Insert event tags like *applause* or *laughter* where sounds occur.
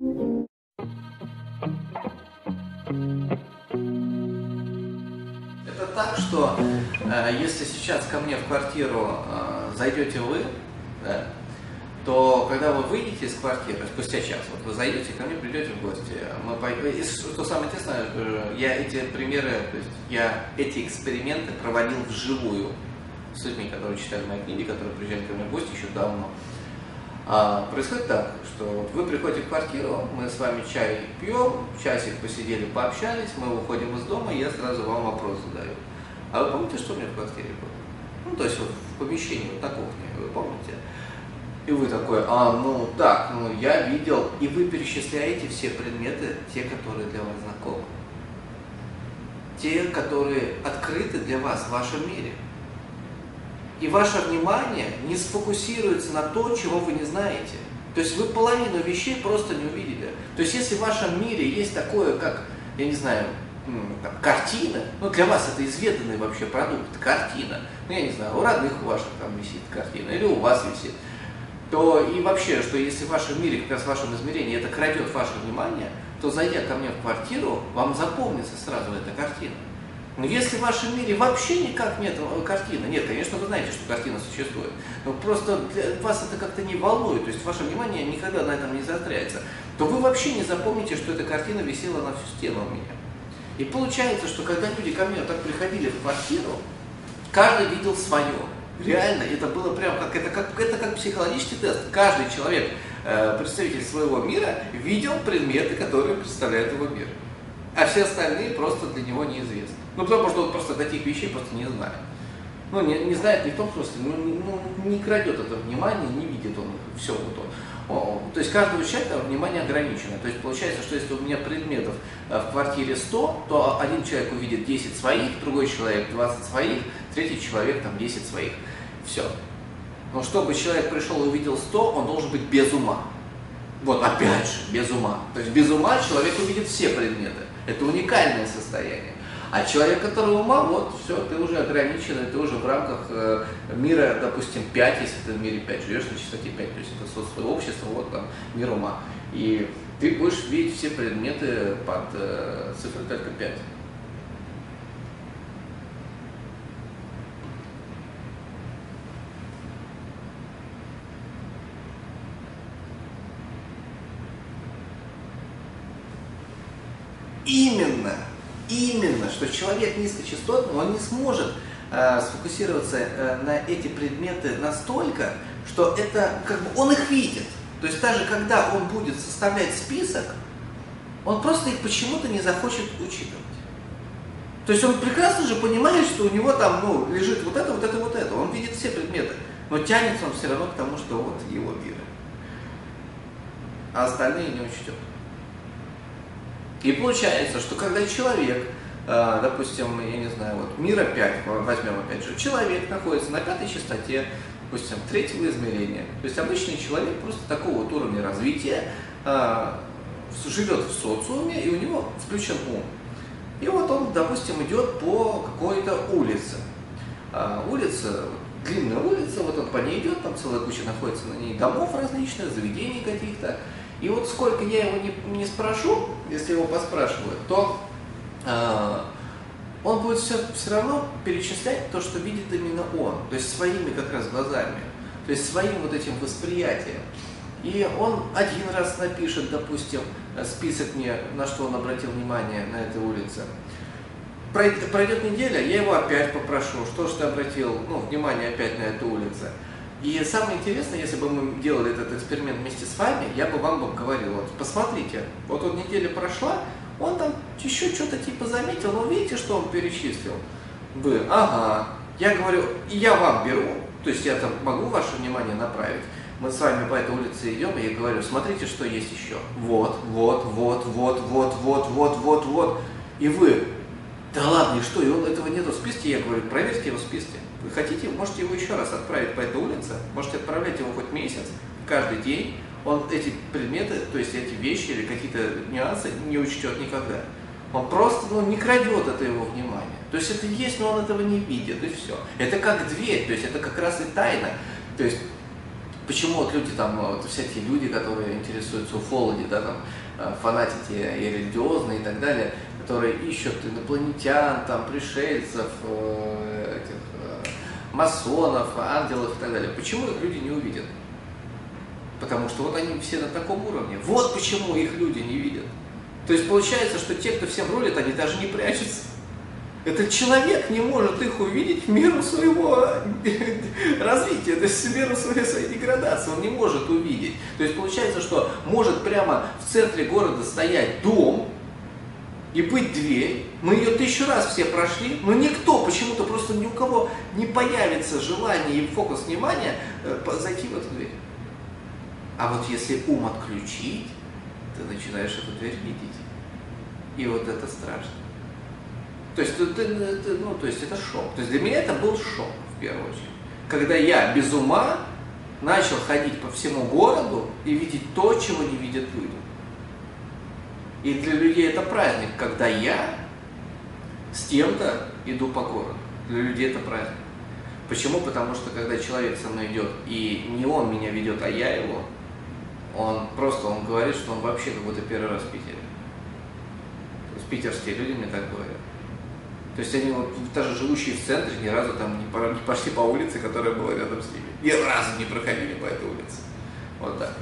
Это так, что э, если сейчас ко мне в квартиру э, зайдете вы, да, то когда вы выйдете из квартиры спустя час, вот вы зайдете ко мне, придете в гости, мы пойдем, и что самое интересное, э, я эти примеры, то есть я эти эксперименты проводил вживую с людьми, которые читают мои книги, которые приезжали ко мне в гости еще давно. А, происходит так, что вот вы приходите в квартиру, мы с вами чай пьем, часик посидели, пообщались, мы выходим из дома, и я сразу вам вопрос задаю. А вы помните, что у меня в квартире было? Ну, то есть вот в помещении, вот на кухне, вы помните? И вы такой, а, ну так, ну я видел, и вы перечисляете все предметы, те, которые для вас знакомы. Те, которые открыты для вас в вашем мире. И ваше внимание не сфокусируется на то, чего вы не знаете. То есть вы половину вещей просто не увидели. То есть если в вашем мире есть такое, как, я не знаю, там, картина, ну для вас это изведанный вообще продукт, картина, ну я не знаю, у родных у ваших там висит картина, или у вас висит, то и вообще, что если в вашем мире, как раз в вашем измерении это крадет ваше внимание, то зайдя ко мне в квартиру, вам запомнится сразу эта картина. Но если в вашем мире вообще никак нет э, картины, нет, конечно, вы знаете, что картина существует, но просто для вас это как-то не волнует, то есть ваше внимание никогда на этом не заостряется, то вы вообще не запомните, что эта картина висела на всю стену у меня. И получается, что когда люди ко мне так приходили в квартиру, каждый видел свое. Реально, это было прям как это как это как психологический тест. Каждый человек, э, представитель своего мира, видел предметы, которые представляют его мир. А все остальные просто для него неизвестны. Ну, потому что он просто таких вещей просто не знает. Ну, не, не знает не в том смысле, ну, не, ну, не крадет это внимание, не видит он все вот он. О, то есть каждого человека внимание ограничено. То есть получается, что если у меня предметов э, в квартире 100, то один человек увидит 10 своих, другой человек 20 своих, третий человек там 10 своих. Все. Но чтобы человек пришел и увидел 100, он должен быть без ума. Вот опять же, без ума. То есть без ума человек увидит все предметы. Это уникальное состояние. А человек, который ума, вот, все, ты уже ограничен, ты уже в рамках э, мира, допустим, 5, если ты в мире 5 живешь на частоте 5, то есть это социальное общество, вот там, мир ума. И ты будешь видеть все предметы под э, цифрой только 5. Именно именно, что человек низкочастотный, он не сможет э, сфокусироваться э, на эти предметы настолько, что это как бы он их видит. То есть даже когда он будет составлять список, он просто их почему-то не захочет учитывать. То есть он прекрасно же понимает, что у него там ну, лежит вот это, вот это, вот это. Он видит все предметы, но тянется он все равно к тому, что вот его мир. А остальные не учтет. И получается, что когда человек, э, допустим, я не знаю, вот мира 5, возьмем опять же, человек находится на пятой частоте, допустим, третьего измерения. То есть обычный человек просто такого вот уровня развития э, живет в социуме, и у него включен ум. И вот он, допустим, идет по какой-то улице. А, улица, длинная улица, вот он по ней идет, там целая куча находится на ней домов различных, заведений каких-то. И вот сколько я его не, не спрошу, если его поспрашивают, то э, он будет все, все равно перечислять то, что видит именно он, то есть своими как раз глазами, то есть своим вот этим восприятием. И он один раз напишет, допустим, список мне, на что он обратил внимание на этой улице. Пройдет неделя, я его опять попрошу, что же ты обратил ну, внимание опять на эту улице. И самое интересное, если бы мы делали этот эксперимент вместе с вами, я бы вам бы говорил, вот посмотрите, вот вот неделя прошла, он там еще что-то типа заметил, но видите, что он перечислил? Вы, ага, я говорю, я вам беру, то есть я там могу ваше внимание направить, мы с вами по этой улице идем, и я говорю, смотрите, что есть еще. Вот, вот, вот, вот, вот, вот, вот, вот, вот. И вы, да ладно, и что, и он этого нету в списке? Я говорю, проверьте его в списке. Вы хотите, можете его еще раз отправить по этой улице, можете отправлять его хоть месяц, каждый день. Он эти предметы, то есть эти вещи или какие-то нюансы не учтет никогда. Он просто ну, не крадет это его внимание. То есть это есть, но он этого не видит, и все. Это как дверь, то есть это как раз и тайна. То есть Почему вот люди там, вот всякие люди, которые интересуются уфологи, да, там, э, фанатики и религиозные и так далее, которые ищут инопланетян, там, пришельцев, э, этих, э, масонов, ангелов и так далее. Почему их люди не увидят? Потому что вот они все на таком уровне. Вот почему их люди не видят. То есть получается, что те, кто всем рулит, они даже не прячутся. Этот человек не может их увидеть в меру своего *laughs* развития, то есть в меру своей, своей деградации, он не может увидеть. То есть получается, что может прямо в центре города стоять дом и быть дверь, мы ее тысячу раз все прошли, но никто, почему-то просто ни у кого не появится желание и фокус внимания э, зайти в эту дверь. А вот если ум отключить, ты начинаешь эту дверь видеть. И вот это страшно. То есть, это, это, ну, то есть это шок. То есть для меня это был шок в первую очередь. Когда я без ума начал ходить по всему городу и видеть то, чего не видят люди. И для людей это праздник, когда я с кем-то иду по городу. Для людей это праздник. Почему? Потому что когда человек со мной идет, и не он меня ведет, а я его, он просто он говорит, что он вообще как будто первый раз в Питере. То есть питерские люди мне так говорят. То есть они вот даже живущие в центре ни разу там не, не пошли по улице, которая была рядом с ними. Ни разу не проходили по этой улице. Вот так.